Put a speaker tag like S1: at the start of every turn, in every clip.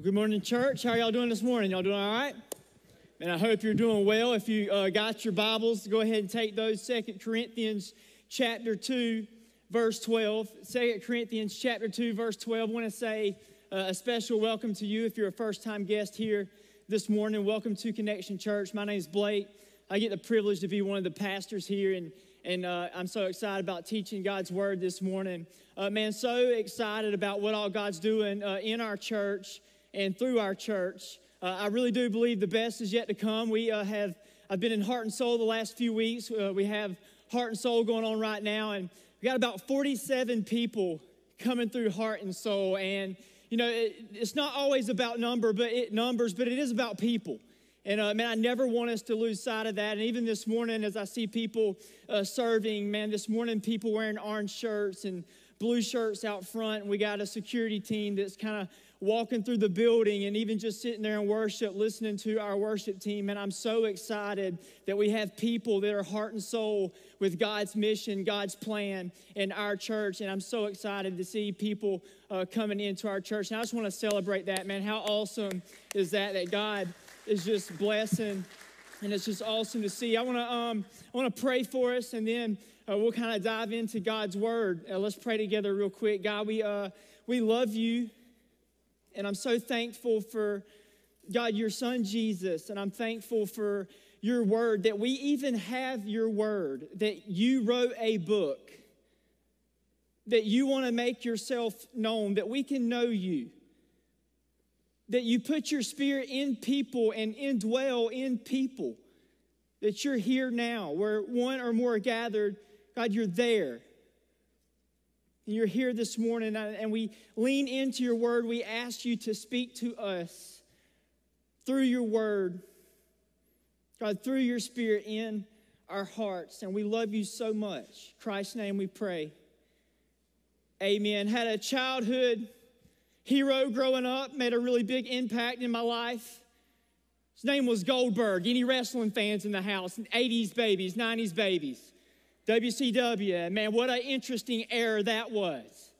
S1: Well, good morning, church. How y'all doing this morning? Y'all doing all right? And I hope you're doing well. If you uh, got your Bibles, go ahead and take those. Second Corinthians chapter 2, verse 12. Second Corinthians chapter 2, verse 12. I want to say uh, a special welcome to you if you're a first time guest here this morning. Welcome to Connection Church. My name is Blake. I get the privilege to be one of the pastors here, and, and uh, I'm so excited about teaching God's Word this morning. Uh, man, so excited about what all God's doing uh, in our church and through our church. Uh, I really do believe the best is yet to come. We uh, have, I've been in Heart and Soul the last few weeks. Uh, we have Heart and Soul going on right now, and we got about 47 people coming through Heart and Soul. And, you know, it, it's not always about number, but it numbers, but it is about people. And uh, man, I never want us to lose sight of that. And even this morning, as I see people uh, serving, man, this morning people wearing orange shirts and blue shirts out front. And we got a security team that's kind of walking through the building and even just sitting there in worship, listening to our worship team. And I'm so excited that we have people that are heart and soul with God's mission, God's plan in our church. And I'm so excited to see people uh, coming into our church. And I just want to celebrate that, man. How awesome is that, that God is just blessing and it's just awesome to see. I want to um, I want to pray for us, and then uh, we'll kind of dive into God's word. Uh, let's pray together real quick. God, we uh, we love you. And I'm so thankful for, God, your son Jesus. And I'm thankful for your word, that we even have your word, that you wrote a book, that you want to make yourself known, that we can know you, that you put your spirit in people and indwell in people, that you're here now, where one or more are gathered. God, you're there. You're here this morning, and we lean into your word. We ask you to speak to us through your word, God, through your spirit in our hearts. And we love you so much. In Christ's name we pray. Amen. Had a childhood hero growing up, made a really big impact in my life. His name was Goldberg. Any wrestling fans in the house? 80s babies, 90s babies. WCW. Man, what an interesting era that was.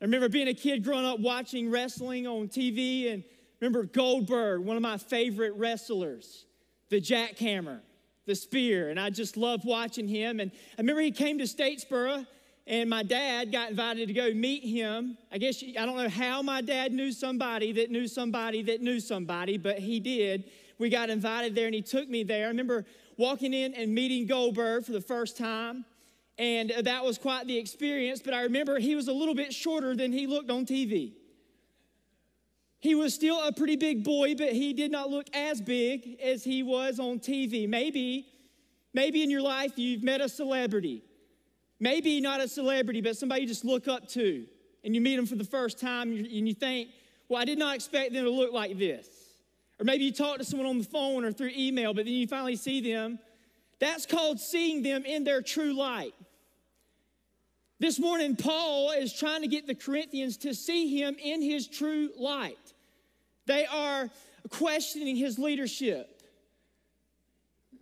S1: I remember being a kid growing up watching wrestling on TV and remember Goldberg, one of my favorite wrestlers, the jackhammer, the spear, and I just loved watching him. And I remember he came to Statesboro and my dad got invited to go meet him. I guess I don't know how my dad knew somebody that knew somebody that knew somebody, but he did. We got invited there and he took me there. I remember walking in and meeting Goldberg for the first time. And that was quite the experience. But I remember he was a little bit shorter than he looked on TV. He was still a pretty big boy, but he did not look as big as he was on TV. Maybe, maybe in your life you've met a celebrity. Maybe not a celebrity, but somebody you just look up to. And you meet them for the first time and you think, well, I did not expect them to look like this. Or maybe you talk to someone on the phone or through email, but then you finally see them. That's called seeing them in their true light. This morning, Paul is trying to get the Corinthians to see him in his true light. They are questioning his leadership.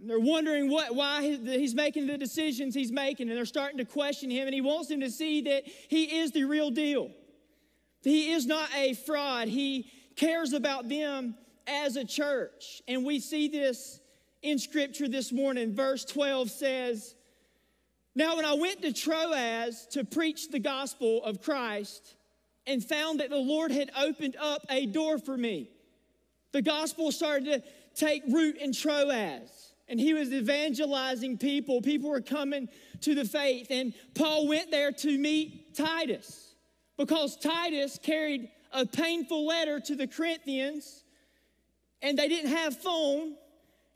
S1: They're wondering what, why he's making the decisions he's making, and they're starting to question him, and he wants them to see that he is the real deal. He is not a fraud. He cares about them as a church. And we see this in scripture this morning. Verse 12 says, Now, when I went to Troas to preach the gospel of Christ and found that the Lord had opened up a door for me, the gospel started to take root in Troas. And he was evangelizing people. People were coming to the faith. And Paul went there to meet Titus because Titus carried a painful letter to the Corinthians and they didn't have phone.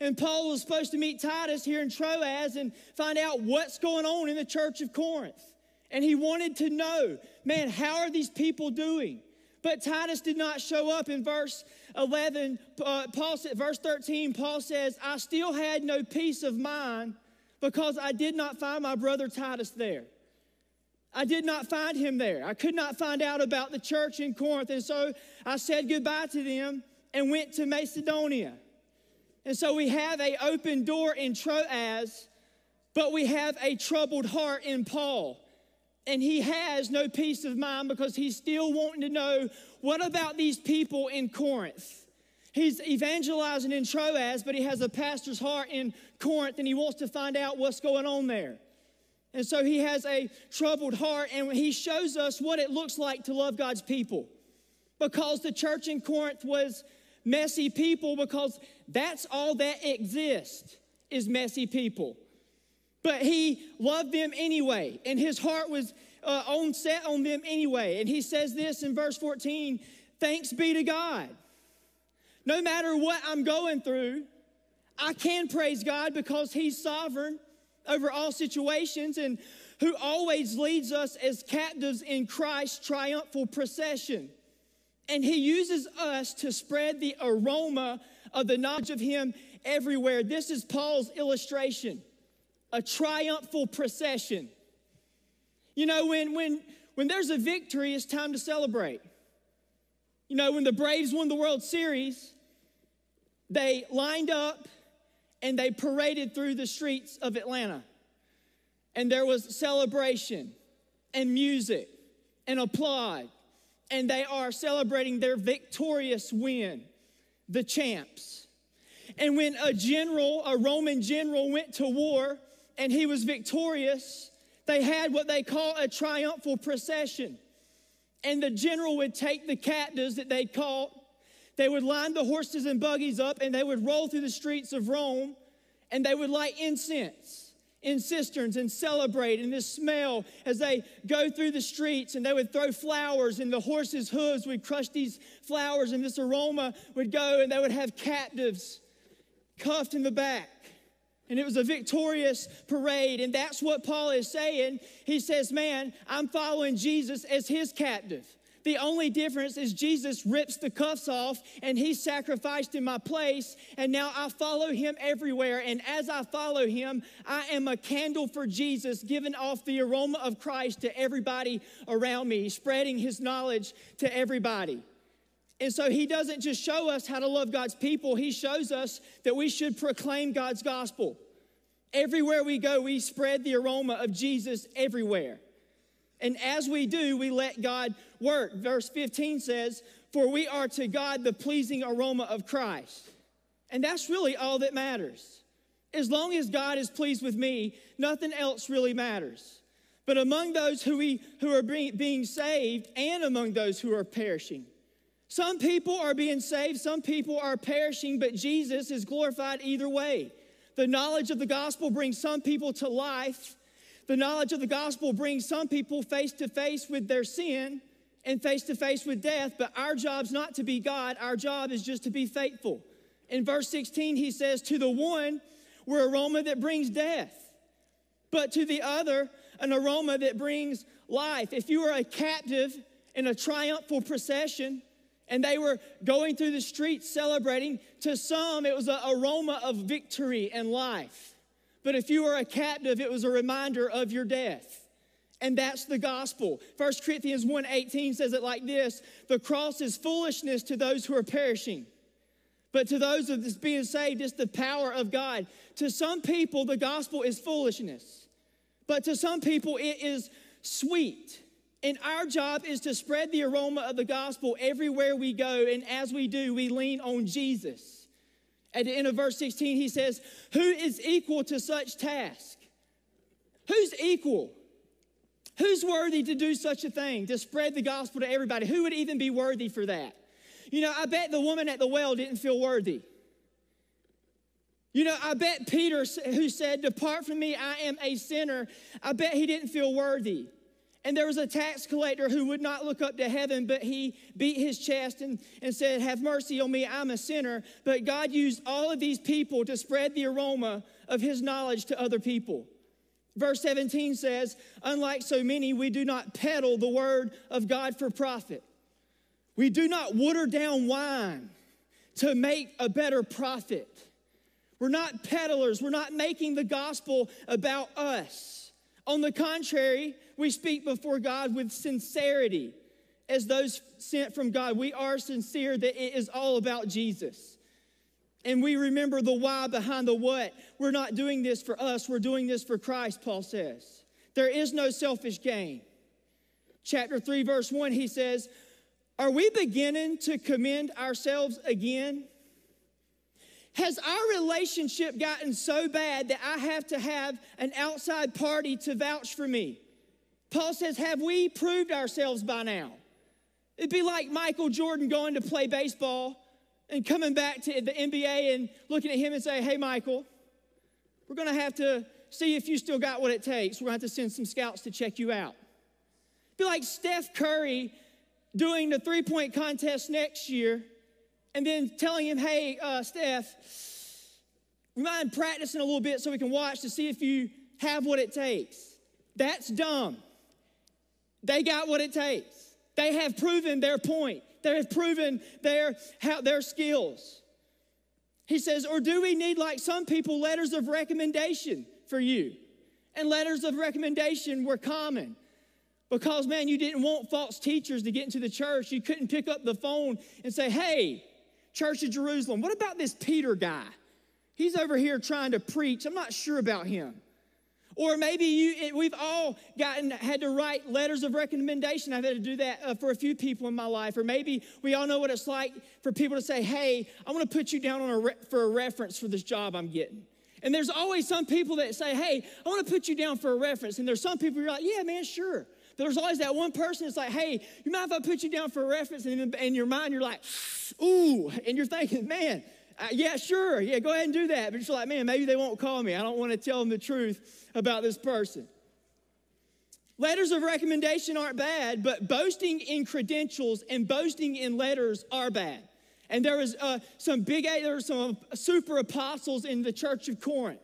S1: And Paul was supposed to meet Titus here in Troas and find out what's going on in the church of Corinth. And he wanted to know, man, how are these people doing? But Titus did not show up in verse 11. Uh, Paul said, verse 13, Paul says, I still had no peace of mind because I did not find my brother Titus there. I did not find him there. I could not find out about the church in Corinth. And so I said goodbye to them and went to Macedonia. And so we have a open door in Troas, but we have a troubled heart in Paul. And he has no peace of mind because he's still wanting to know what about these people in Corinth? He's evangelizing in Troas, but he has a pastor's heart in Corinth and he wants to find out what's going on there. And so he has a troubled heart and he shows us what it looks like to love God's people. Because the church in Corinth was messy people, because that's all that exists is messy people. But he loved them anyway, and his heart was uh, on set on them anyway. And he says this in verse 14 Thanks be to God. No matter what I'm going through, I can praise God because He's sovereign over all situations and who always leads us as captives in Christ's triumphal procession. And He uses us to spread the aroma of the knowledge of Him everywhere. This is Paul's illustration a triumphal procession. You know, when, when, when there's a victory, it's time to celebrate. You know, when the Braves won the World Series, they lined up and they paraded through the streets of Atlanta. And there was celebration and music and applaud. And they are celebrating their victorious win, the champs. And when a general, a Roman general, went to war and he was victorious, they had what they call a triumphal procession. And the general would take the captives that they caught, they would line the horses and buggies up, and they would roll through the streets of Rome, and they would light incense in cisterns and celebrate in this smell as they go through the streets and they would throw flowers and the horses' hooves would crush these flowers and this aroma would go and they would have captives cuffed in the back and it was a victorious parade. And that's what Paul is saying. He says, Man, I'm following Jesus as his captive. The only difference is Jesus rips the cuffs off and he sacrificed in my place. And now I follow him everywhere. And as I follow him, I am a candle for Jesus, giving off the aroma of Christ to everybody around me, spreading his knowledge to everybody. And so he doesn't just show us how to love God's people, he shows us that we should proclaim God's gospel. Everywhere we go, we spread the aroma of Jesus everywhere. And as we do, we let God work. Verse 15 says, For we are to God the pleasing aroma of Christ. And that's really all that matters. As long as God is pleased with me, nothing else really matters. But among those who, we, who are being, being saved and among those who are perishing, some people are being saved, some people are perishing, but Jesus is glorified either way. The knowledge of the gospel brings some people to life. The knowledge of the gospel brings some people face to face with their sin and face to face with death, but our job's not to be God, our job is just to be faithful. In verse 16, he says, To the one, we're aroma that brings death, but to the other, an aroma that brings life. If you were a captive in a triumphal procession, and they were going through the streets celebrating. To some, it was an aroma of victory and life. But if you were a captive, it was a reminder of your death. And that's the gospel. 1 Corinthians 1:18 says it like this: the cross is foolishness to those who are perishing. But to those this being saved, it's the power of God. To some people, the gospel is foolishness. But to some people, it is sweet. And our job is to spread the aroma of the gospel everywhere we go. And as we do, we lean on Jesus. At the end of verse 16, he says, Who is equal to such task? Who's equal? Who's worthy to do such a thing, to spread the gospel to everybody? Who would even be worthy for that? You know, I bet the woman at the well didn't feel worthy. You know, I bet Peter, who said, Depart from me, I am a sinner, I bet he didn't feel worthy. And there was a tax collector who would not look up to heaven, but he beat his chest and, and said, Have mercy on me, I'm a sinner. But God used all of these people to spread the aroma of his knowledge to other people. Verse 17 says, Unlike so many, we do not peddle the word of God for profit. We do not water down wine to make a better profit. We're not peddlers, we're not making the gospel about us. On the contrary, we speak before God with sincerity as those sent from God. We are sincere that it is all about Jesus. And we remember the why behind the what. We're not doing this for us, we're doing this for Christ, Paul says. There is no selfish gain. chapter 3, verse 1, he says, Are we beginning to commend ourselves again? Has our relationship gotten so bad that I have to have an outside party to vouch for me? Paul says, Have we proved ourselves by now? It'd be like Michael Jordan going to play baseball and coming back to the NBA and looking at him and say, Hey, Michael, we're going to have to see if you still got what it takes. We're going to have to send some scouts to check you out. It'd be like Steph Curry doing the three point contest next year and then telling him, Hey, uh, Steph, we mind practicing a little bit so we can watch to see if you have what it takes. That's dumb. They got what it takes. They have proven their point. They have proven their, how, their skills. He says, or do we need, like some people, letters of recommendation for you? And letters of recommendation were common because, man, you didn't want false teachers to get into the church. You couldn't pick up the phone and say, hey, Church of Jerusalem, what about this Peter guy? He's over here trying to preach. I'm not sure about him. Or maybe you, we've all gotten, had to write letters of recommendation. I've had to do that uh, for a few people in my life. Or maybe we all know what it's like for people to say, hey, I want to put you down on a re- for a reference for this job I'm getting. And there's always some people that say, hey, I want to put you down for a reference. And there's some people you're like, yeah, man, sure. There's always that one person that's like, hey, you mind if I put you down for a reference? And in, in your mind, you're like, ooh. And you're thinking, man, uh, yeah, sure. Yeah, go ahead and do that. But you're like, man, maybe they won't call me. I don't want to tell them the truth about this person. Letters of recommendation aren't bad, but boasting in credentials and boasting in letters are bad. And there was uh, some big, there were some super apostles in the church of Corinth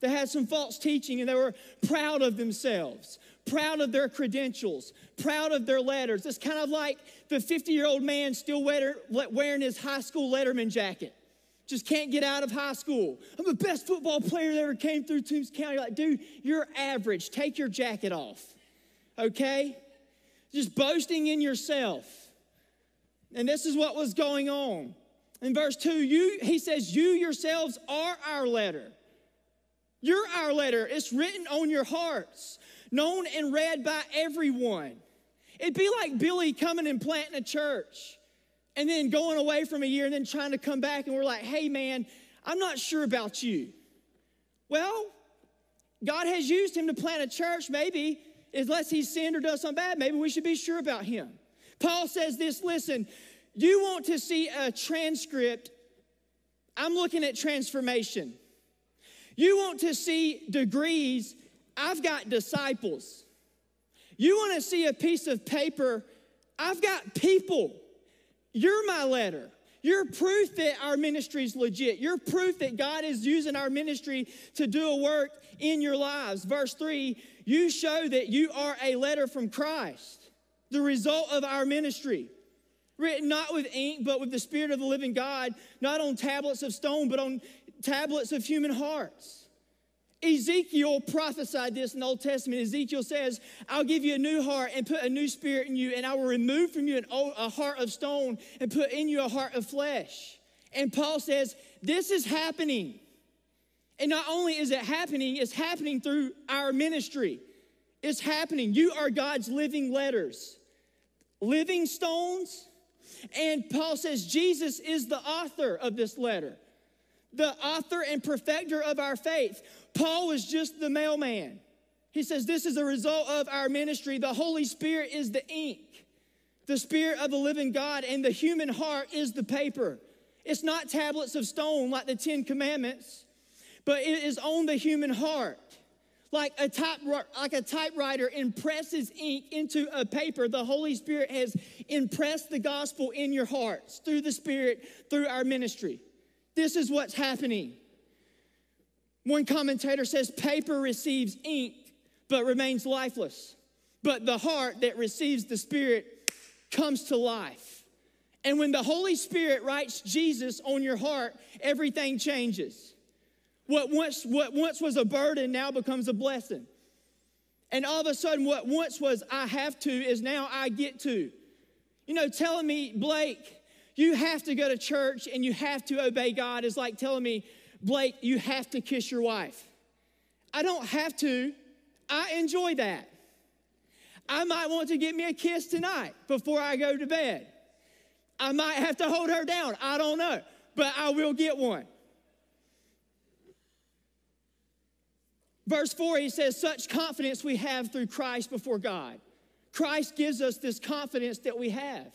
S1: that had some false teaching and they were proud of themselves, proud of their credentials, proud of their letters. It's kind of like the 50 year old man still wearing his high school letterman jacket just can't get out of high school. I'm the best football player that ever came through Toombs County. Like, dude, you're average. Take your jacket off. Okay? Just boasting in yourself. And this is what was going on. In verse 2, you he says, You yourselves are our letter. You're our letter. It's written on your hearts, known and read by everyone. It'd be like Billy coming and planting a church and then going away from a year and then trying to come back and we're like, hey man, I'm not sure about you. Well, God has used him to plant a church, maybe, unless he's sinned or does something bad, maybe we should be sure about him. Paul says this listen, you want to see a transcript, I'm looking at transformation. You want to see degrees, I've got disciples. You want to see a piece of paper, I've got people. You're my letter. You're proof that our ministry is legit. You're proof that God is using our ministry to do a work in your lives. Verse 3 you show that you are a letter from Christ, the result of our ministry. Written not with ink, but with the Spirit of the living God, not on tablets of stone, but on tablets of human hearts. Ezekiel prophesied this in the Old Testament. Ezekiel says, I'll give you a new heart and put a new spirit in you, and I will remove from you an old, a heart of stone and put in you a heart of flesh. And Paul says, This is happening. And not only is it happening, it's happening through our ministry. It's happening. You are God's living letters, living stones. And Paul says, Jesus is the author of this letter the author and perfecter of our faith. Paul was just the mailman. He says, This is a result of our ministry. The Holy Spirit is the ink, the Spirit of the living God, and the human heart is the paper. It's not tablets of stone like the Ten Commandments, but it is on the human heart. Like a, type, like a typewriter impresses ink into a paper, the Holy Spirit has impressed the gospel in your hearts through the Spirit, through our ministry. This is what's happening. One commentator says paper receives ink but remains lifeless, but the heart that receives the Spirit comes to life. And when the Holy Spirit writes Jesus on your heart, everything changes. What once, what once was a burden now becomes a blessing. And all of a sudden, what once was I have to is now I get to. You know, telling me, Blake, you have to go to church and you have to obey God is like telling me, Blake, you have to kiss your wife. I don't have to. I enjoy that. I might want to get me a kiss tonight before I go to bed. I might have to hold her down. I don't know, but I will get one. Verse 4, he says, Such confidence we have through Christ before God. Christ gives us this confidence that we have.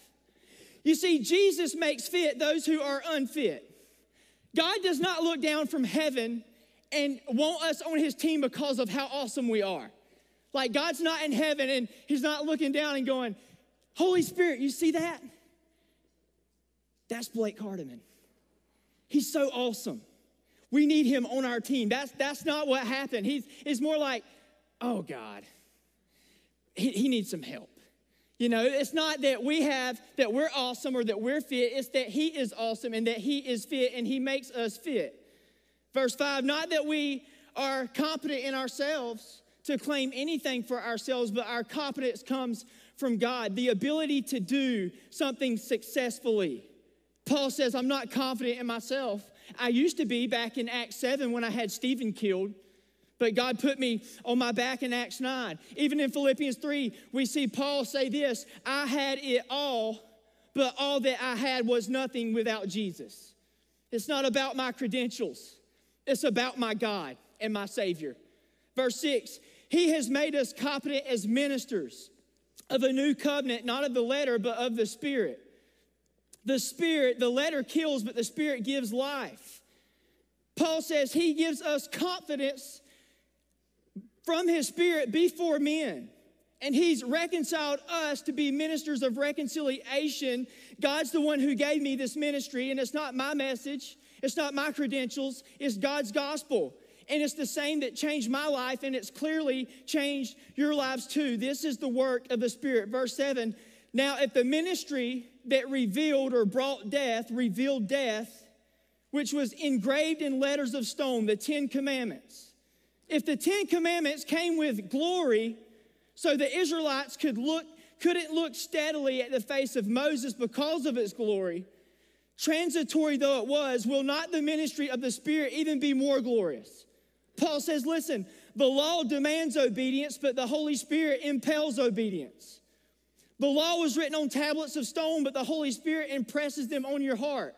S1: You see, Jesus makes fit those who are unfit. God does not look down from heaven and want us on his team because of how awesome we are. Like, God's not in heaven and he's not looking down and going, Holy Spirit, you see that? That's Blake Hardiman. He's so awesome. We need him on our team. That's, that's not what happened. He's, it's more like, oh God, he, he needs some help. You know, it's not that we have, that we're awesome or that we're fit, it's that He is awesome and that He is fit and He makes us fit. Verse 5 not that we are competent in ourselves to claim anything for ourselves, but our competence comes from God, the ability to do something successfully. Paul says, I'm not confident in myself. I used to be back in Acts 7 when I had Stephen killed. But God put me on my back in Acts 9. Even in Philippians 3, we see Paul say this I had it all, but all that I had was nothing without Jesus. It's not about my credentials, it's about my God and my Savior. Verse 6 He has made us competent as ministers of a new covenant, not of the letter, but of the Spirit. The Spirit, the letter kills, but the Spirit gives life. Paul says he gives us confidence from his spirit before men. And he's reconciled us to be ministers of reconciliation. God's the one who gave me this ministry, and it's not my message, it's not my credentials, it's God's gospel. And it's the same that changed my life, and it's clearly changed your lives too. This is the work of the Spirit. Verse 7 Now, if the ministry that revealed or brought death revealed death, which was engraved in letters of stone, the Ten Commandments if the Ten Commandments came with glory, so the Israelites could look, couldn't look steadily at the face of Moses because of its glory, transitory though it was, will not the ministry of the Spirit even be more glorious? Paul says, listen, the law demands obedience, but the Holy Spirit impels obedience. The law was written on tablets of stone, but the Holy Spirit impresses them on your heart.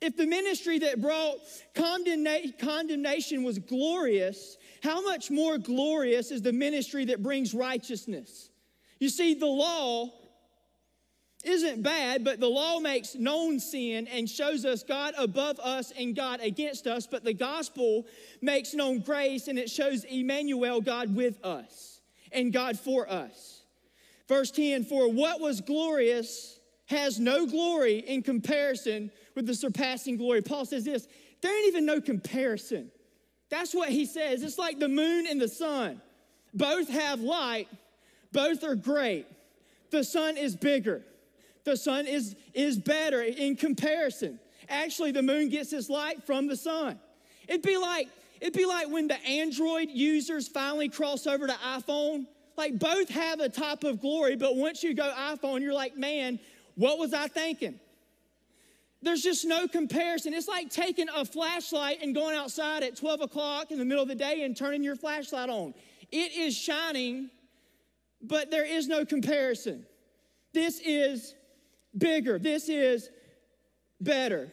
S1: If the ministry that brought condemnation was glorious, how much more glorious is the ministry that brings righteousness? You see, the law isn't bad, but the law makes known sin and shows us God above us and God against us. But the gospel makes known grace and it shows Emmanuel, God with us and God for us. Verse 10 For what was glorious has no glory in comparison with the surpassing glory. Paul says this there ain't even no comparison that's what he says. It's like the moon and the sun. Both have light, both are great. The sun is bigger, the sun is, is better in comparison. Actually, the moon gets its light from the sun. It'd be like, it'd be like when the Android users finally cross over to iPhone. Like both have a type of glory, but once you go iPhone, you're like, man, what was I thinking? There's just no comparison. It's like taking a flashlight and going outside at 12 o'clock in the middle of the day and turning your flashlight on. It is shining, but there is no comparison. This is bigger. This is better.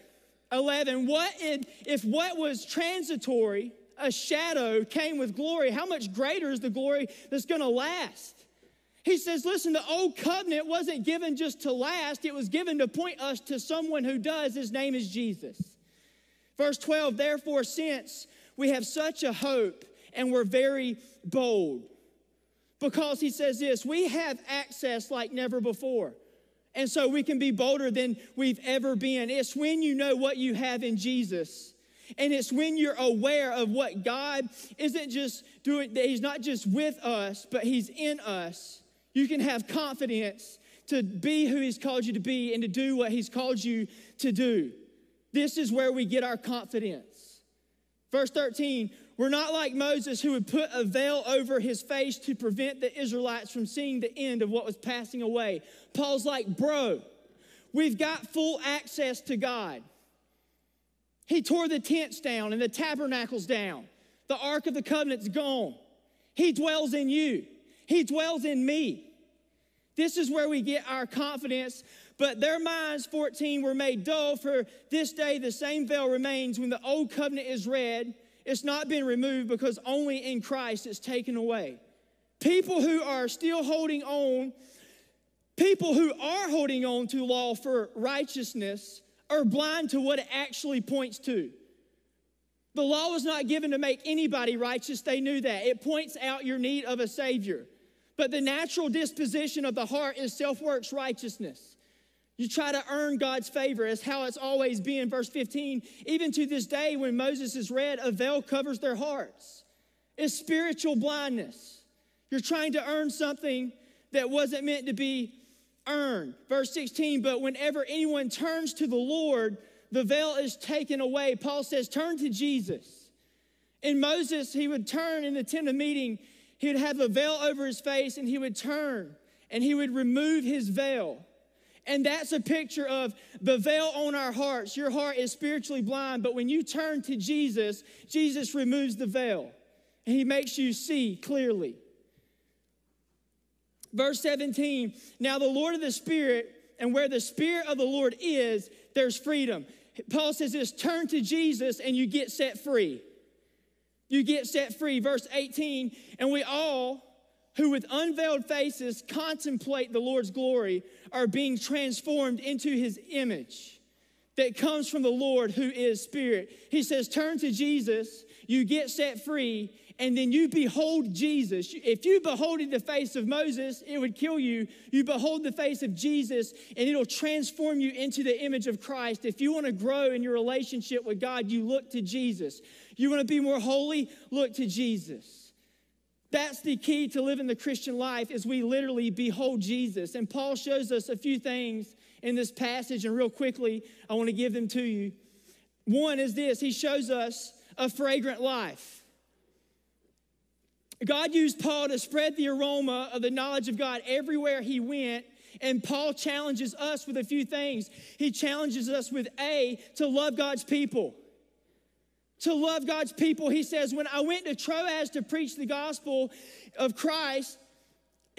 S1: 11. What if what was transitory, a shadow, came with glory? How much greater is the glory that's going to last? He says, listen, the old covenant wasn't given just to last, it was given to point us to someone who does. His name is Jesus. Verse 12, therefore, since we have such a hope and we're very bold, because he says this, we have access like never before. And so we can be bolder than we've ever been. It's when you know what you have in Jesus. And it's when you're aware of what God isn't just doing, that He's not just with us, but He's in us you can have confidence to be who He's called you to be and to do what He's called you to do. This is where we get our confidence. Verse 13, we're not like Moses who would put a veil over his face to prevent the Israelites from seeing the end of what was passing away. Paul's like, bro, we've got full access to God. He tore the tents down and the tabernacles down. The Ark of the Covenant's gone. He dwells in you. He dwells in me. This is where we get our confidence. But their minds, 14, were made dull. For this day, the same veil remains when the old covenant is read. It's not been removed because only in Christ it's taken away. People who are still holding on, people who are holding on to law for righteousness are blind to what it actually points to. The law was not given to make anybody righteous, they knew that. It points out your need of a Savior. But the natural disposition of the heart is self works righteousness. You try to earn God's favor, as how it's always been. Verse 15, even to this day, when Moses is read, a veil covers their hearts. It's spiritual blindness. You're trying to earn something that wasn't meant to be earned. Verse 16, but whenever anyone turns to the Lord, the veil is taken away. Paul says, Turn to Jesus. In Moses, he would turn in the tent of meeting, he would have a veil over his face, and he would turn and he would remove his veil. And that's a picture of the veil on our hearts. Your heart is spiritually blind, but when you turn to Jesus, Jesus removes the veil and he makes you see clearly. Verse 17 Now the Lord of the Spirit, and where the Spirit of the Lord is, there's freedom. Paul says this turn to Jesus and you get set free. You get set free. Verse 18, and we all who with unveiled faces contemplate the Lord's glory are being transformed into his image that comes from the Lord who is spirit. He says, Turn to Jesus, you get set free, and then you behold Jesus. If you beholded the face of Moses, it would kill you. You behold the face of Jesus, and it'll transform you into the image of Christ. If you want to grow in your relationship with God, you look to Jesus. You want to be more holy, look to Jesus. That's the key to living the Christian life is we literally behold Jesus. And Paul shows us a few things in this passage, and real quickly, I want to give them to you. One is this He shows us a fragrant life. God used Paul to spread the aroma of the knowledge of God everywhere he went. And Paul challenges us with a few things. He challenges us with A, to love God's people. To love God's people. He says, When I went to Troas to preach the gospel of Christ,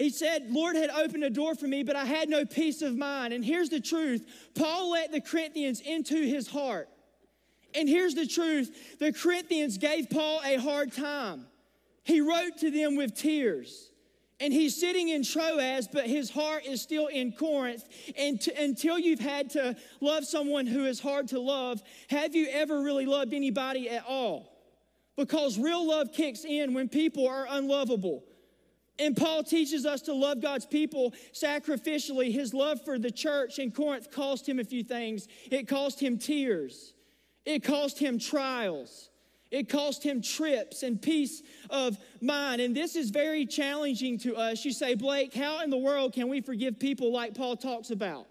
S1: he said, Lord had opened a door for me, but I had no peace of mind. And here's the truth Paul let the Corinthians into his heart. And here's the truth the Corinthians gave Paul a hard time. He wrote to them with tears. And he's sitting in Troas, but his heart is still in Corinth. And t- until you've had to love someone who is hard to love, have you ever really loved anybody at all? Because real love kicks in when people are unlovable. And Paul teaches us to love God's people sacrificially. His love for the church in Corinth cost him a few things. It cost him tears, it cost him trials. It cost him trips and peace of mind. And this is very challenging to us. You say, Blake, how in the world can we forgive people like Paul talks about?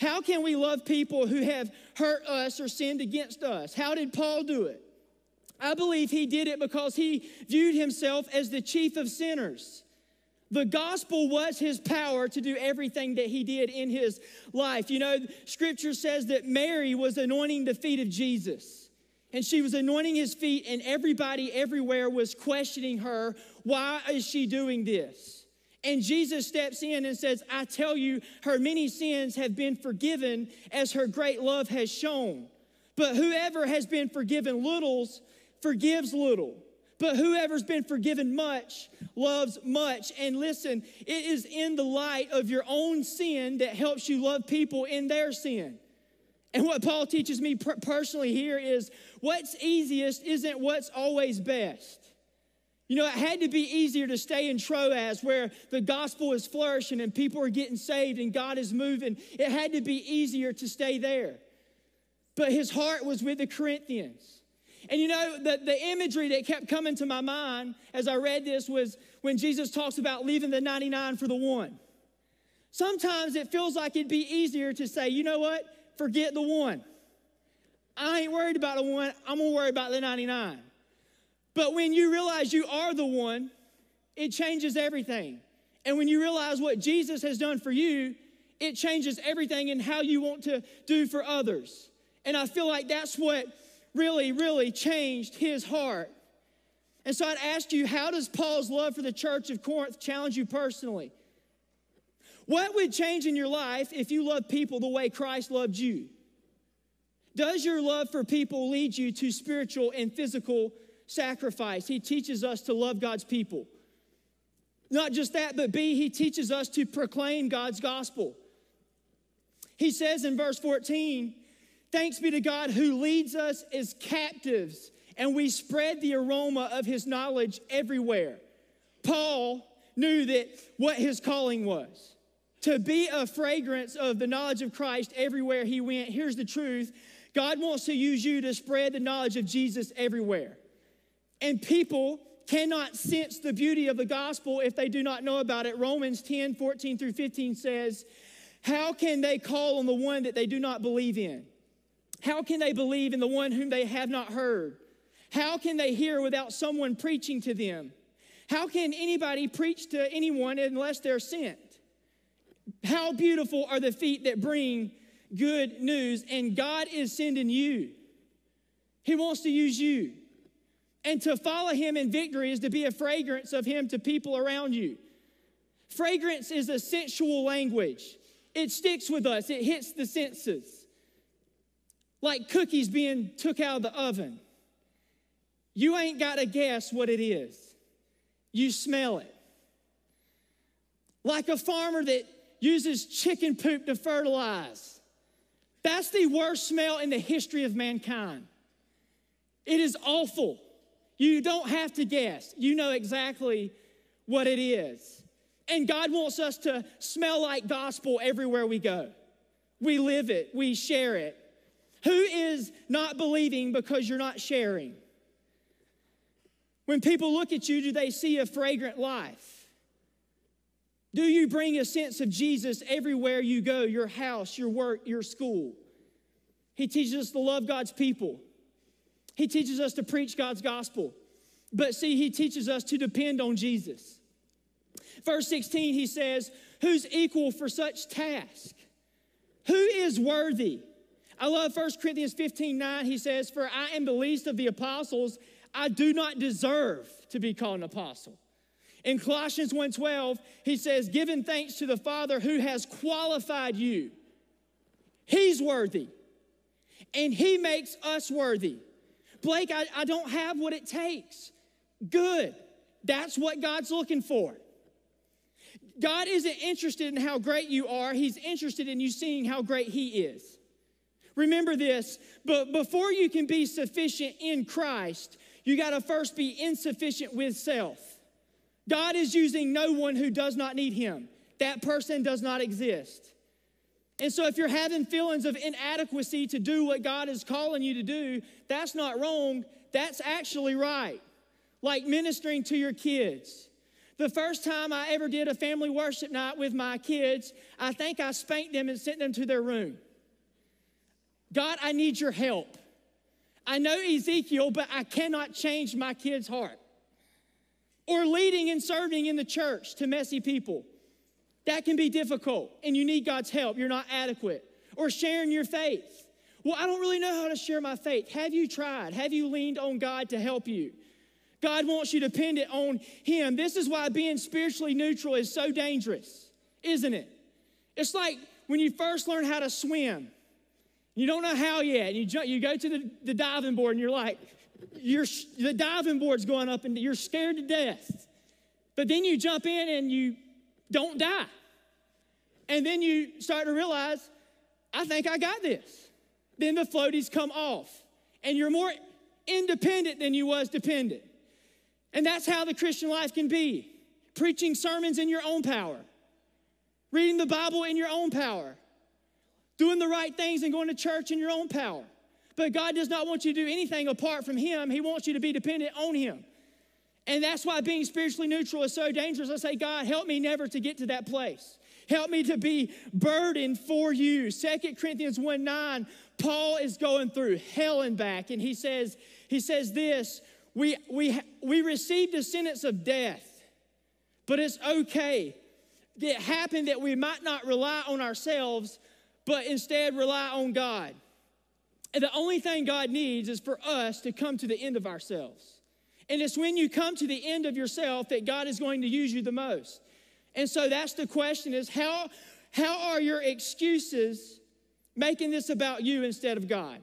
S1: How can we love people who have hurt us or sinned against us? How did Paul do it? I believe he did it because he viewed himself as the chief of sinners. The gospel was his power to do everything that he did in his life. You know, scripture says that Mary was anointing the feet of Jesus and she was anointing his feet, and everybody everywhere was questioning her, Why is she doing this? And Jesus steps in and says, I tell you, her many sins have been forgiven as her great love has shown. But whoever has been forgiven littles forgives little. But whoever's been forgiven much loves much. And listen, it is in the light of your own sin that helps you love people in their sin. And what Paul teaches me personally here is what's easiest isn't what's always best. You know, it had to be easier to stay in Troas where the gospel is flourishing and people are getting saved and God is moving. It had to be easier to stay there. But his heart was with the Corinthians. And you know, the, the imagery that kept coming to my mind as I read this was when Jesus talks about leaving the 99 for the one. Sometimes it feels like it'd be easier to say, you know what? forget the one. I ain't worried about the one, I'm gonna worry about the 99. But when you realize you are the one, it changes everything. And when you realize what Jesus has done for you, it changes everything in how you want to do for others. And I feel like that's what really, really changed his heart. And so I'd ask you, how does Paul's love for the church of Corinth challenge you personally? What would change in your life if you loved people the way Christ loved you? Does your love for people lead you to spiritual and physical sacrifice? He teaches us to love God's people. Not just that, but B, he teaches us to proclaim God's gospel. He says in verse 14, Thanks be to God who leads us as captives, and we spread the aroma of his knowledge everywhere. Paul knew that what his calling was to be a fragrance of the knowledge of Christ everywhere he went. Here's the truth God wants to use you to spread the knowledge of Jesus everywhere. And people cannot sense the beauty of the gospel if they do not know about it. Romans 10 14 through 15 says, How can they call on the one that they do not believe in? How can they believe in the one whom they have not heard? How can they hear without someone preaching to them? How can anybody preach to anyone unless they're sent? How beautiful are the feet that bring good news, and God is sending you. He wants to use you. And to follow Him in victory is to be a fragrance of Him to people around you. Fragrance is a sensual language, it sticks with us, it hits the senses. Like cookies being took out of the oven. You ain't got to guess what it is, you smell it. Like a farmer that uses chicken poop to fertilize that's the worst smell in the history of mankind. It is awful. You don't have to guess, you know exactly what it is. And God wants us to smell like gospel everywhere we go. We live it, we share it. Who is not believing because you're not sharing? When people look at you, do they see a fragrant life? Do you bring a sense of Jesus everywhere you go, your house, your work, your school? He teaches us to love God's people. He teaches us to preach God's gospel. But see, he teaches us to depend on Jesus. Verse 16, he says, Who's equal for such task? Who is worthy? I love 1 Corinthians 15 9. He says, For I am the least of the apostles. I do not deserve to be called an apostle. In Colossians 1:12, he says, "Giving thanks to the Father who has qualified you. He's worthy, and he makes us worthy." Blake, I, I don't have what it takes. Good. That's what God's looking for. God isn't interested in how great you are, He's interested in you seeing how great He is. Remember this, but before you can be sufficient in Christ, you got to first be insufficient with self. God is using no one who does not need him. That person does not exist. And so, if you're having feelings of inadequacy to do what God is calling you to do, that's not wrong. That's actually right. Like ministering to your kids. The first time I ever did a family worship night with my kids, I think I spanked them and sent them to their room. God, I need your help. I know Ezekiel, but I cannot change my kid's heart. Or leading and serving in the church to messy people. That can be difficult, and you need God's help. You're not adequate. Or sharing your faith. Well, I don't really know how to share my faith. Have you tried? Have you leaned on God to help you? God wants you dependent on Him. This is why being spiritually neutral is so dangerous, isn't it? It's like when you first learn how to swim. You don't know how yet. And you, jump, you go to the, the diving board and you're like, you're, the diving board's going up and you're scared to death. But then you jump in and you don't die. And then you start to realize, I think I got this. Then the floaties come off, and you're more independent than you was dependent. And that's how the Christian life can be preaching sermons in your own power, reading the Bible in your own power, doing the right things and going to church in your own power. But God does not want you to do anything apart from Him. He wants you to be dependent on Him. And that's why being spiritually neutral is so dangerous. I say, God, help me never to get to that place. Help me to be burdened for you. Second Corinthians 1 9, Paul is going through hell and back, and he says, he says this we, we, we received a sentence of death, but it's okay. It happened that we might not rely on ourselves, but instead rely on God. And the only thing God needs is for us to come to the end of ourselves. And it's when you come to the end of yourself that God is going to use you the most. And so that's the question is how, how are your excuses making this about you instead of God?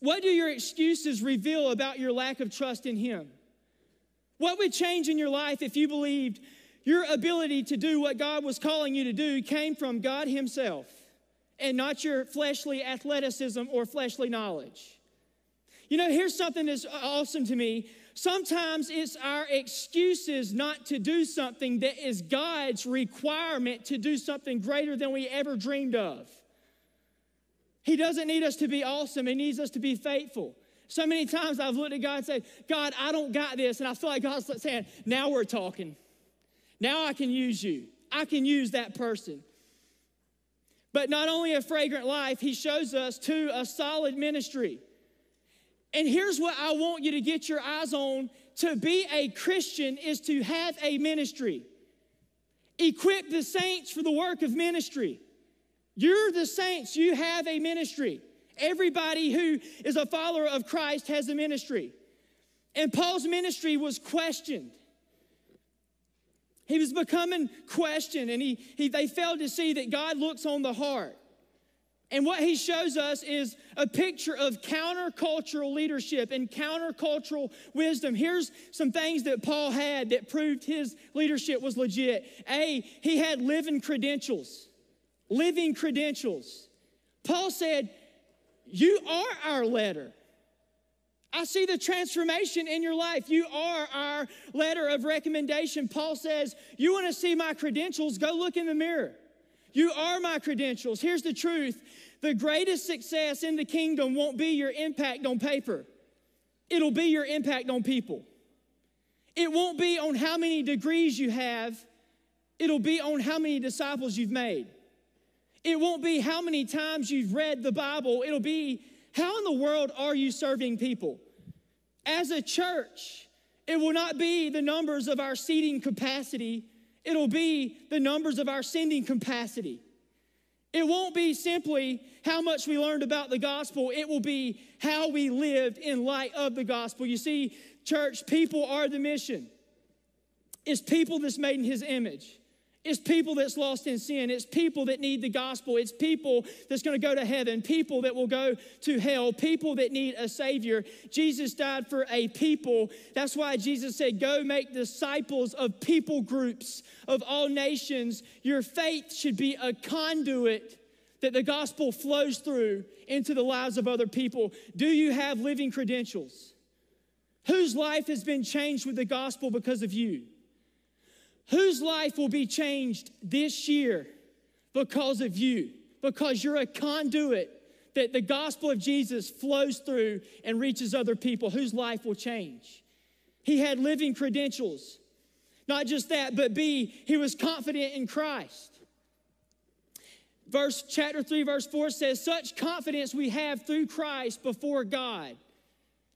S1: What do your excuses reveal about your lack of trust in Him? What would change in your life if you believed your ability to do what God was calling you to do came from God Himself and not your fleshly athleticism or fleshly knowledge? You know, here's something that's awesome to me. Sometimes it's our excuses not to do something that is God's requirement to do something greater than we ever dreamed of. He doesn't need us to be awesome, He needs us to be faithful. So many times I've looked at God and said, God, I don't got this. And I feel like God's saying, now we're talking. Now I can use you. I can use that person. But not only a fragrant life, He shows us to a solid ministry. And here's what I want you to get your eyes on to be a Christian is to have a ministry. Equip the saints for the work of ministry. You're the saints, you have a ministry. Everybody who is a follower of Christ has a ministry. And Paul's ministry was questioned. He was becoming questioned, and he, he, they failed to see that God looks on the heart. And what he shows us is a picture of countercultural leadership and countercultural wisdom. Here's some things that Paul had that proved his leadership was legit. A, he had living credentials. Living credentials. Paul said, You are our letter. I see the transformation in your life. You are our letter of recommendation. Paul says, You want to see my credentials? Go look in the mirror. You are my credentials. Here's the truth the greatest success in the kingdom won't be your impact on paper, it'll be your impact on people. It won't be on how many degrees you have, it'll be on how many disciples you've made. It won't be how many times you've read the Bible, it'll be how in the world are you serving people? As a church, it will not be the numbers of our seating capacity It'll be the numbers of our sending capacity. It won't be simply how much we learned about the gospel, it will be how we lived in light of the gospel. You see, church, people are the mission. It's people that's made in his image. It's people that's lost in sin. It's people that need the gospel. It's people that's going to go to heaven, people that will go to hell, people that need a savior. Jesus died for a people. That's why Jesus said, Go make disciples of people groups of all nations. Your faith should be a conduit that the gospel flows through into the lives of other people. Do you have living credentials? Whose life has been changed with the gospel because of you? Whose life will be changed this year because of you? Because you're a conduit that the gospel of Jesus flows through and reaches other people whose life will change. He had living credentials. Not just that, but B, he was confident in Christ. Verse chapter 3 verse 4 says such confidence we have through Christ before God.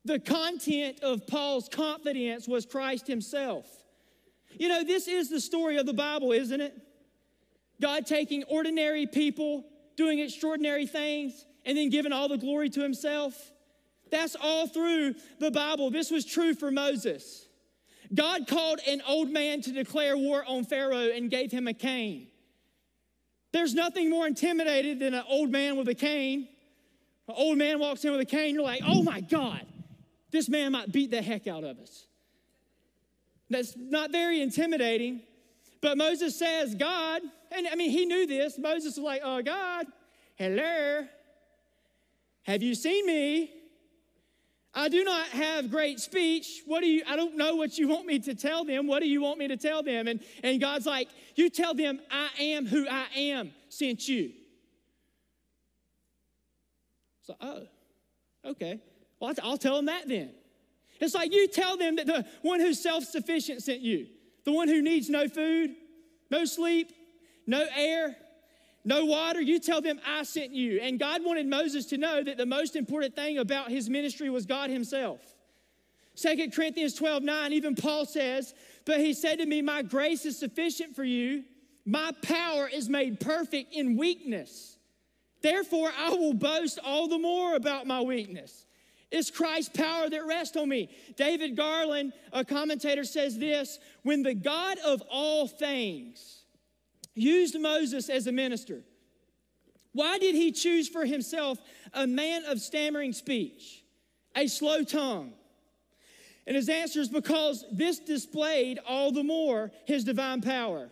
S1: The content of Paul's confidence was Christ himself. You know, this is the story of the Bible, isn't it? God taking ordinary people, doing extraordinary things, and then giving all the glory to himself. That's all through the Bible. This was true for Moses. God called an old man to declare war on Pharaoh and gave him a cane. There's nothing more intimidating than an old man with a cane. An old man walks in with a cane, you're like, oh my God, this man might beat the heck out of us. That's not very intimidating. But Moses says, God, and I mean, he knew this. Moses was like, Oh, God, hello, have you seen me? I do not have great speech. What do you, I don't know what you want me to tell them. What do you want me to tell them? And, and God's like, You tell them, I am who I am sent you. So, oh, okay. Well, I'll tell them that then. It's like you tell them that the one who's self sufficient sent you, the one who needs no food, no sleep, no air, no water, you tell them, I sent you. And God wanted Moses to know that the most important thing about his ministry was God himself. 2 Corinthians 12 9, even Paul says, But he said to me, My grace is sufficient for you, my power is made perfect in weakness. Therefore, I will boast all the more about my weakness It's Christ's power that rests on me. David Garland, a commentator, says this When the God of all things used Moses as a minister, why did he choose for himself a man of stammering speech, a slow tongue? And his answer is because this displayed all the more his divine power.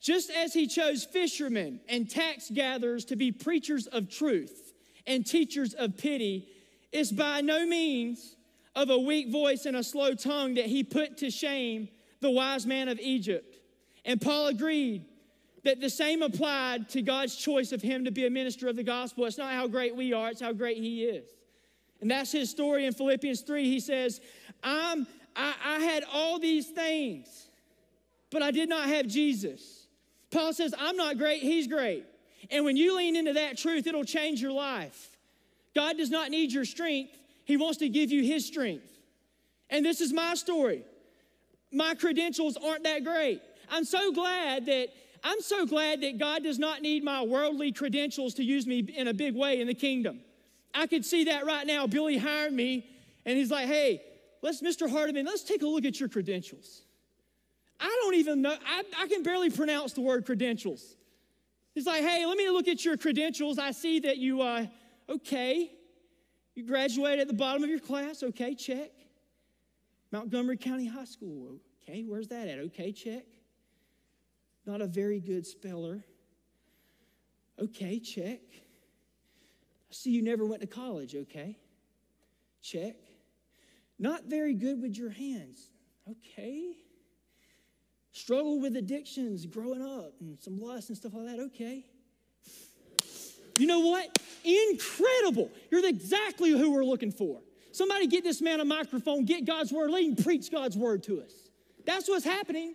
S1: Just as he chose fishermen and tax gatherers to be preachers of truth and teachers of pity, it's by no means of a weak voice and a slow tongue that he put to shame the wise man of Egypt. And Paul agreed that the same applied to God's choice of him to be a minister of the gospel. It's not how great we are, it's how great he is. And that's his story in Philippians 3. He says, I'm, I, I had all these things, but I did not have Jesus. Paul says, I'm not great, he's great. And when you lean into that truth, it'll change your life. God does not need your strength, He wants to give you His strength. And this is my story. My credentials aren't that great. I'm so glad that I'm so glad that God does not need my worldly credentials to use me in a big way in the kingdom. I could see that right now. Billy hired me, and he's like, hey, let's, Mr. Hardiman, let's take a look at your credentials. I don't even know, I, I can barely pronounce the word credentials. He's like, hey, let me look at your credentials. I see that you, uh, okay. You graduated at the bottom of your class, okay, check. Montgomery County High School, okay, where's that at? Okay, check. Not a very good speller. Okay, check. I see you never went to college, okay? Check. Not very good with your hands, okay? Struggle with addictions growing up and some lust and stuff like that, okay? You know what? Incredible. You're exactly who we're looking for. Somebody get this man a microphone, get God's word, let him preach God's word to us. That's what's happening.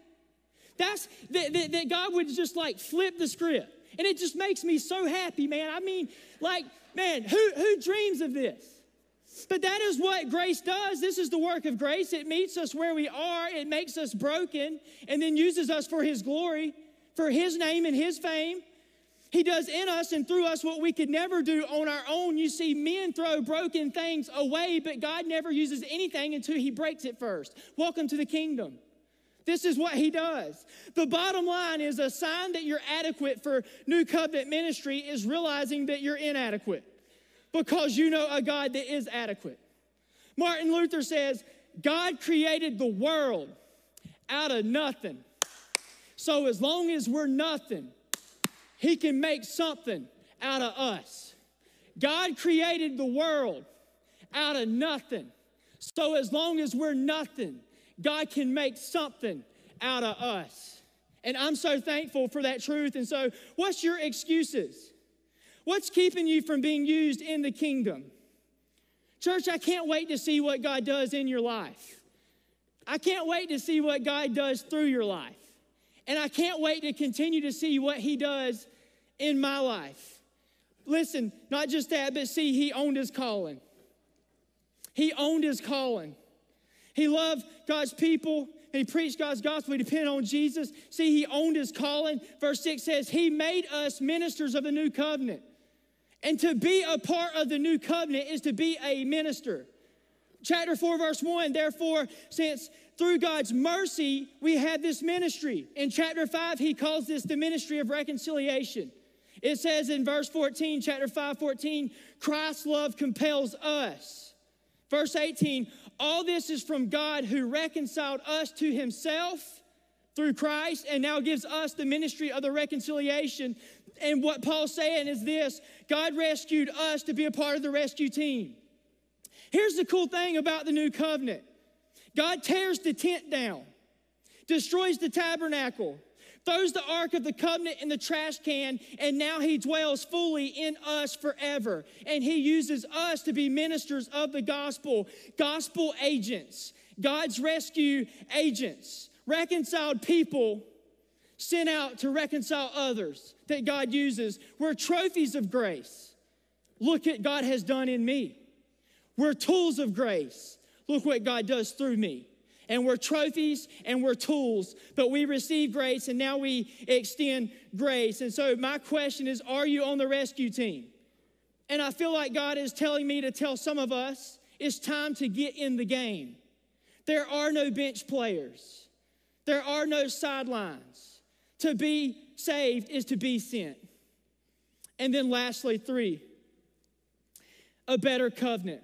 S1: That's that, that, that God would just like flip the script. And it just makes me so happy, man. I mean, like, man, who, who dreams of this? But that is what grace does. This is the work of grace. It meets us where we are, it makes us broken, and then uses us for His glory, for His name and His fame. He does in us and through us what we could never do on our own. You see, men throw broken things away, but God never uses anything until He breaks it first. Welcome to the kingdom. This is what he does. The bottom line is a sign that you're adequate for New Covenant ministry is realizing that you're inadequate because you know a God that is adequate. Martin Luther says, God created the world out of nothing. So as long as we're nothing, he can make something out of us. God created the world out of nothing. So as long as we're nothing, God can make something out of us. And I'm so thankful for that truth. And so, what's your excuses? What's keeping you from being used in the kingdom? Church, I can't wait to see what God does in your life. I can't wait to see what God does through your life. And I can't wait to continue to see what He does in my life. Listen, not just that, but see, he owned his calling. He owned his calling. He loved God's people and he preached God's gospel. He depended on Jesus. See, he owned his calling. Verse 6 says, He made us ministers of the new covenant. And to be a part of the new covenant is to be a minister. Chapter 4, verse 1 Therefore, since through God's mercy we have this ministry. In chapter 5, he calls this the ministry of reconciliation. It says in verse 14, chapter 5, 14, Christ's love compels us. Verse 18, all this is from God who reconciled us to himself through Christ and now gives us the ministry of the reconciliation. And what Paul's saying is this God rescued us to be a part of the rescue team. Here's the cool thing about the new covenant God tears the tent down, destroys the tabernacle, throws the Ark of the Covenant in the trash can, and now He dwells fully in us forever. And He uses us to be ministers of the gospel, gospel agents, God's rescue agents, reconciled people sent out to reconcile others that God uses. We're trophies of grace. Look at God has done in me. We're tools of grace. Look what God does through me and we're trophies and we're tools, but we receive grace and now we extend grace. And so, my question is Are you on the rescue team? And I feel like God is telling me to tell some of us, it's time to get in the game. There are no bench players, there are no sidelines. To be saved is to be sent. And then, lastly, three, a better covenant.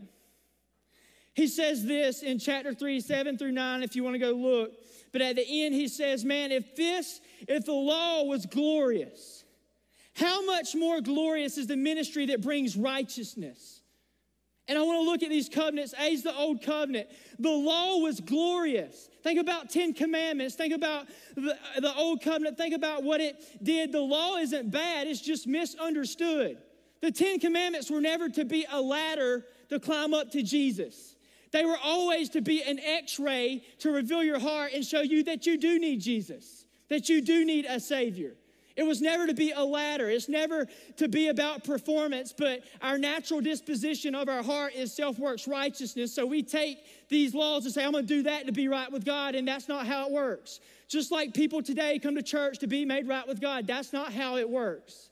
S1: He says this in chapter 3, 7 through 9, if you want to go look. But at the end, he says, Man, if this, if the law was glorious, how much more glorious is the ministry that brings righteousness? And I want to look at these covenants. A is the old covenant. The law was glorious. Think about 10 commandments. Think about the, the old covenant. Think about what it did. The law isn't bad, it's just misunderstood. The Ten Commandments were never to be a ladder to climb up to Jesus. They were always to be an x ray to reveal your heart and show you that you do need Jesus, that you do need a Savior. It was never to be a ladder. It's never to be about performance, but our natural disposition of our heart is self works righteousness. So we take these laws and say, I'm going to do that to be right with God, and that's not how it works. Just like people today come to church to be made right with God, that's not how it works.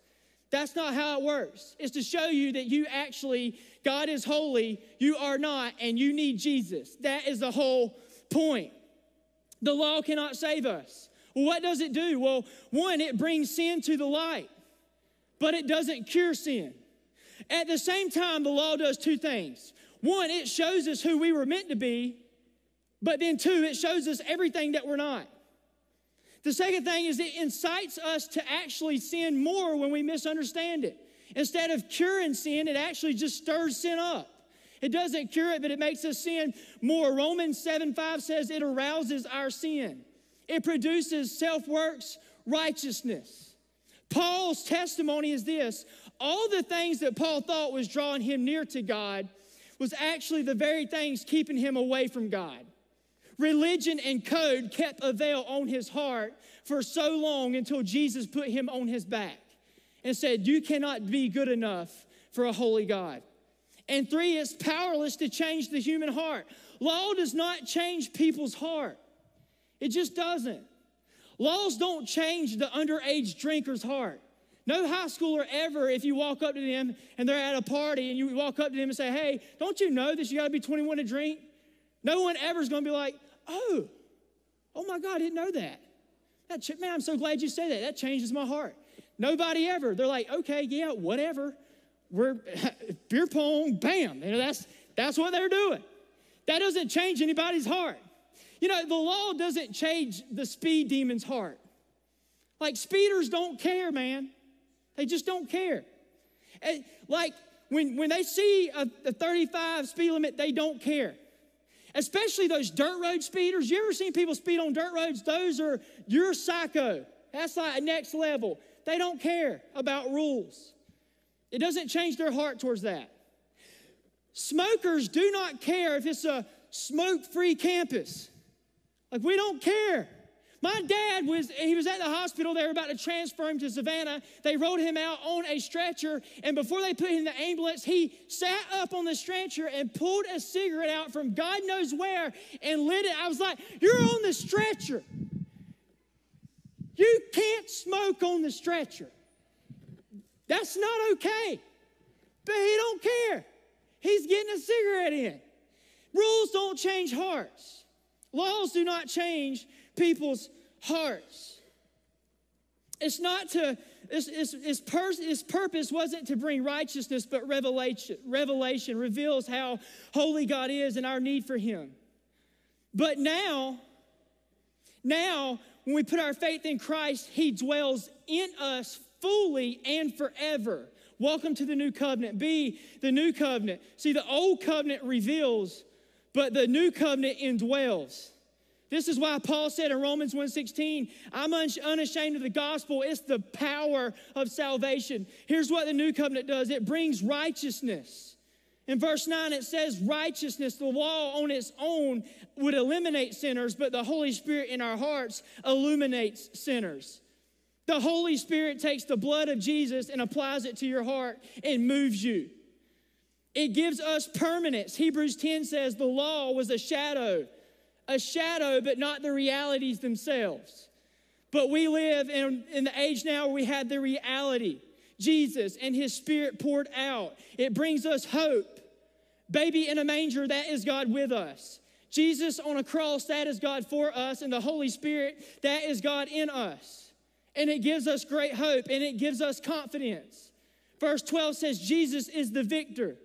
S1: That's not how it works. It's to show you that you actually, God is holy, you are not, and you need Jesus. That is the whole point. The law cannot save us. What does it do? Well, one, it brings sin to the light, but it doesn't cure sin. At the same time, the law does two things. One, it shows us who we were meant to be, but then two, it shows us everything that we're not. The second thing is it incites us to actually sin more when we misunderstand it. Instead of curing sin, it actually just stirs sin up. It doesn't cure it, but it makes us sin more. Romans 7 5 says it arouses our sin. It produces self works righteousness. Paul's testimony is this all the things that Paul thought was drawing him near to God was actually the very things keeping him away from God. Religion and code kept a veil on his heart for so long until Jesus put him on his back and said, You cannot be good enough for a holy God. And three, it's powerless to change the human heart. Law does not change people's heart. It just doesn't. Laws don't change the underage drinker's heart. No high schooler ever, if you walk up to them and they're at a party and you walk up to them and say, Hey, don't you know that you gotta be 21 to drink? No one ever is gonna be like, Oh, oh my God, I didn't know that. that man, I'm so glad you said that. That changes my heart. Nobody ever. They're like, Okay, yeah, whatever. We're beer pong, bam. You know, that's, that's what they're doing. That doesn't change anybody's heart. You know, the law doesn't change the speed demon's heart. Like, speeders don't care, man. They just don't care. And like, when, when they see a, a 35 speed limit, they don't care. Especially those dirt road speeders. You ever seen people speed on dirt roads? Those are, you're psycho. That's like next level. They don't care about rules. It doesn't change their heart towards that. Smokers do not care if it's a smoke free campus. Like, we don't care. My dad was, he was at the hospital. They were about to transfer him to Savannah. They rolled him out on a stretcher. And before they put him in the ambulance, he sat up on the stretcher and pulled a cigarette out from God knows where and lit it. I was like, You're on the stretcher. You can't smoke on the stretcher. That's not okay. But he don't care. He's getting a cigarette in. Rules don't change hearts. Laws do not change people's hearts. It's not to, its, its, its, pers- its purpose wasn't to bring righteousness, but revelation. Revelation reveals how holy God is and our need for Him. But now, now, when we put our faith in Christ, He dwells in us fully and forever. Welcome to the new covenant. Be the new covenant. See, the old covenant reveals but the new covenant indwells. This is why Paul said in Romans 1:16, I'm unashamed of the gospel. It's the power of salvation. Here's what the new covenant does. It brings righteousness. In verse 9, it says, righteousness, the law on its own would eliminate sinners, but the Holy Spirit in our hearts illuminates sinners. The Holy Spirit takes the blood of Jesus and applies it to your heart and moves you. It gives us permanence. Hebrews 10 says the law was a shadow, a shadow, but not the realities themselves. But we live in, in the age now where we have the reality Jesus and His Spirit poured out. It brings us hope. Baby in a manger, that is God with us. Jesus on a cross, that is God for us. And the Holy Spirit, that is God in us. And it gives us great hope and it gives us confidence. Verse 12 says, Jesus is the victor,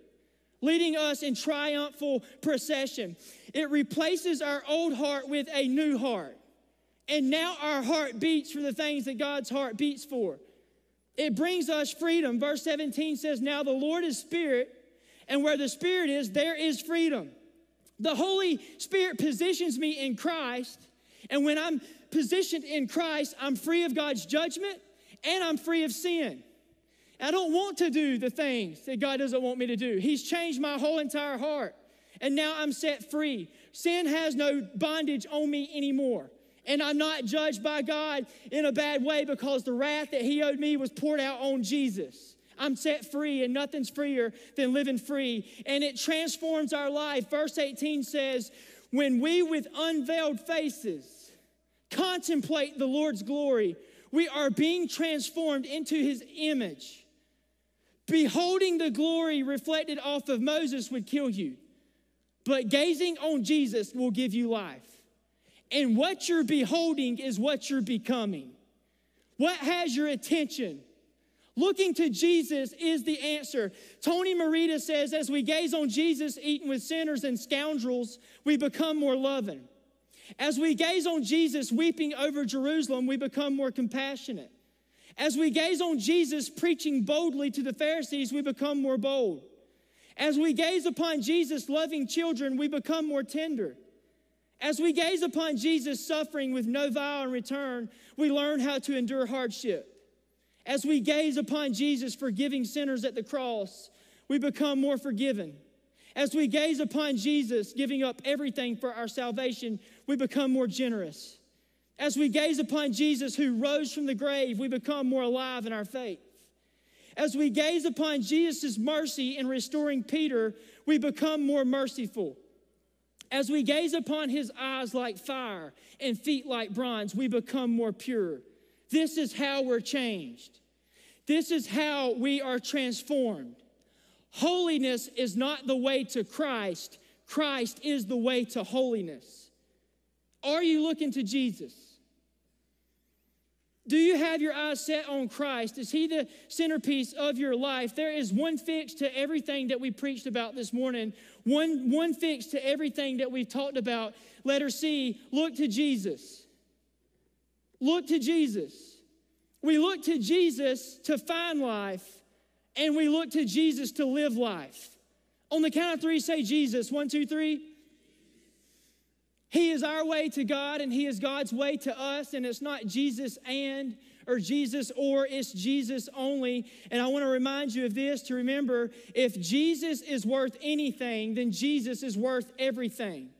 S1: leading us in triumphal procession. It replaces our old heart with a new heart. And now our heart beats for the things that God's heart beats for. It brings us freedom. Verse 17 says, Now the Lord is spirit, and where the spirit is, there is freedom. The Holy Spirit positions me in Christ, and when I'm positioned in Christ, I'm free of God's judgment and I'm free of sin. I don't want to do the things that God doesn't want me to do. He's changed my whole entire heart, and now I'm set free. Sin has no bondage on me anymore. And I'm not judged by God in a bad way because the wrath that He owed me was poured out on Jesus. I'm set free, and nothing's freer than living free. And it transforms our life. Verse 18 says, When we with unveiled faces contemplate the Lord's glory, we are being transformed into His image. Beholding the glory reflected off of Moses would kill you, but gazing on Jesus will give you life. And what you're beholding is what you're becoming. What has your attention? Looking to Jesus is the answer. Tony Merida says, as we gaze on Jesus eating with sinners and scoundrels, we become more loving. As we gaze on Jesus weeping over Jerusalem, we become more compassionate. As we gaze on Jesus preaching boldly to the Pharisees, we become more bold. As we gaze upon Jesus loving children, we become more tender. As we gaze upon Jesus suffering with no vow in return, we learn how to endure hardship. As we gaze upon Jesus forgiving sinners at the cross, we become more forgiven. As we gaze upon Jesus giving up everything for our salvation, we become more generous. As we gaze upon Jesus who rose from the grave, we become more alive in our faith. As we gaze upon Jesus' mercy in restoring Peter, we become more merciful. As we gaze upon his eyes like fire and feet like bronze, we become more pure. This is how we're changed. This is how we are transformed. Holiness is not the way to Christ, Christ is the way to holiness. Are you looking to Jesus? Do you have your eyes set on Christ? Is He the centerpiece of your life? There is one fix to everything that we preached about this morning, one, one fix to everything that we've talked about. Letter C look to Jesus. Look to Jesus. We look to Jesus to find life, and we look to Jesus to live life. On the count of three, say Jesus. One, two, three. He is our way to God and He is God's way to us, and it's not Jesus and or Jesus or it's Jesus only. And I want to remind you of this to remember if Jesus is worth anything, then Jesus is worth everything.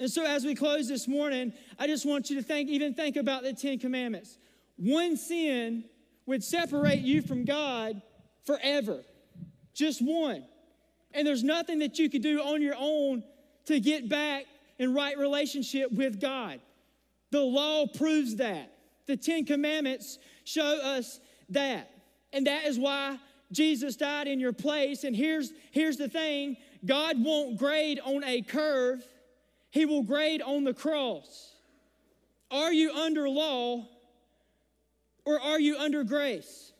S1: And so as we close this morning, I just want you to think, even think about the Ten Commandments. One sin would separate you from God forever. Just one. And there's nothing that you could do on your own to get back in right relationship with God. The law proves that. The Ten Commandments show us that. And that is why Jesus died in your place. And here's, here's the thing God won't grade on a curve, He will grade on the cross. Are you under law or are you under grace?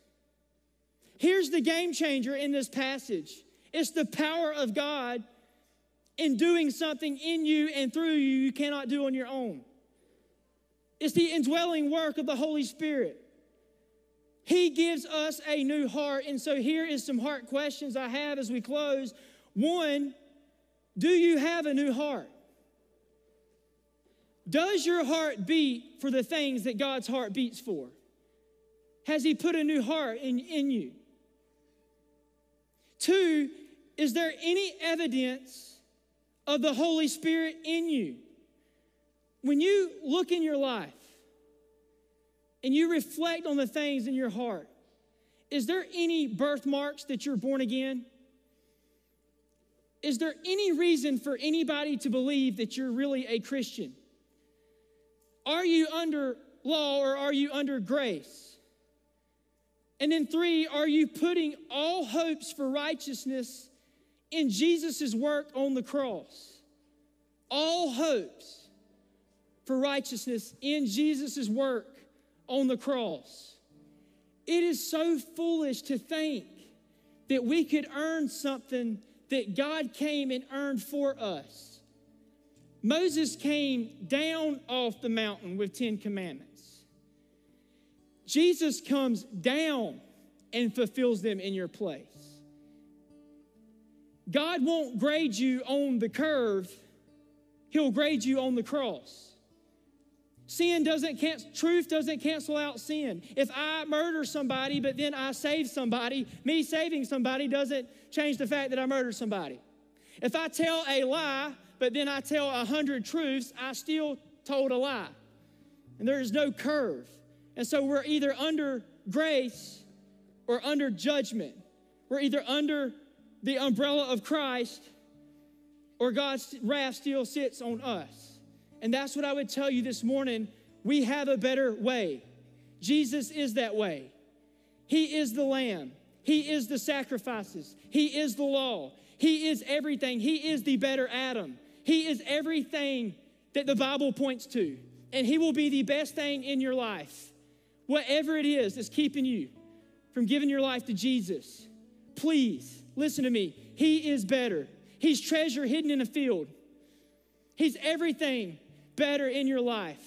S1: Here's the game changer in this passage it's the power of God in doing something in you and through you you cannot do on your own. It's the indwelling work of the Holy Spirit. He gives us a new heart. And so here is some heart questions I have as we close. One, do you have a new heart? Does your heart beat for the things that God's heart beats for? Has He put a new heart in, in you? Two, is there any evidence of the Holy Spirit in you. When you look in your life and you reflect on the things in your heart, is there any birthmarks that you're born again? Is there any reason for anybody to believe that you're really a Christian? Are you under law or are you under grace? And then, three, are you putting all hopes for righteousness in Jesus' work on the cross. All hopes for righteousness in Jesus' work on the cross. It is so foolish to think that we could earn something that God came and earned for us. Moses came down off the mountain with 10 commandments. Jesus comes down and fulfills them in your place. God won't grade you on the curve, He'll grade you on the cross. Sin doesn't cancel, truth doesn't cancel out sin. If I murder somebody, but then I save somebody, me saving somebody doesn't change the fact that I murdered somebody. If I tell a lie, but then I tell a hundred truths, I still told a lie. And there is no curve. And so we're either under grace or under judgment. We're either under the umbrella of Christ or God's wrath still sits on us. And that's what I would tell you this morning. We have a better way. Jesus is that way. He is the Lamb, He is the sacrifices, He is the law, He is everything. He is the better Adam. He is everything that the Bible points to. And He will be the best thing in your life. Whatever it is that's keeping you from giving your life to Jesus, please listen to me. He is better. He's treasure hidden in a field. He's everything better in your life.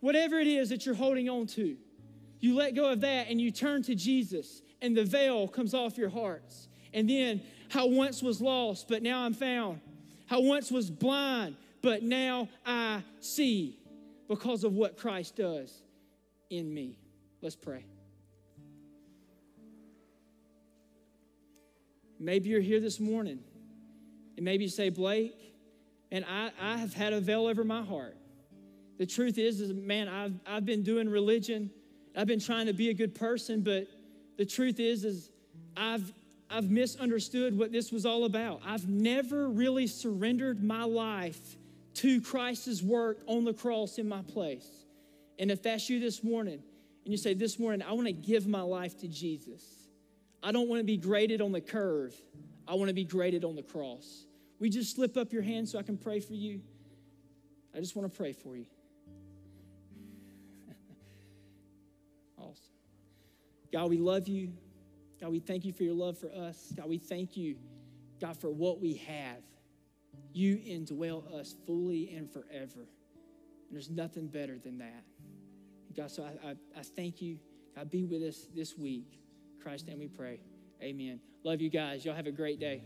S1: Whatever it is that you're holding on to, you let go of that and you turn to Jesus, and the veil comes off your hearts. And then, how once was lost, but now I'm found. How once was blind, but now I see because of what Christ does in me. Let's pray. Maybe you're here this morning, and maybe you say, Blake, and I, I have had a veil over my heart. The truth is, is man, I've, I've been doing religion. I've been trying to be a good person, but the truth is, is I've, I've misunderstood what this was all about. I've never really surrendered my life to Christ's work on the cross in my place. And if that's you this morning, and you say, This morning, I want to give my life to Jesus, I don't want to be graded on the curve, I want to be graded on the cross. We just slip up your hand so I can pray for you. I just want to pray for you. Awesome. God, we love you. God, we thank you for your love for us. God, we thank you, God, for what we have. You indwell us fully and forever. And there's nothing better than that. God, so I, I, I thank you. God, be with us this week. Christ, and we pray. Amen. Love you guys. Y'all have a great day.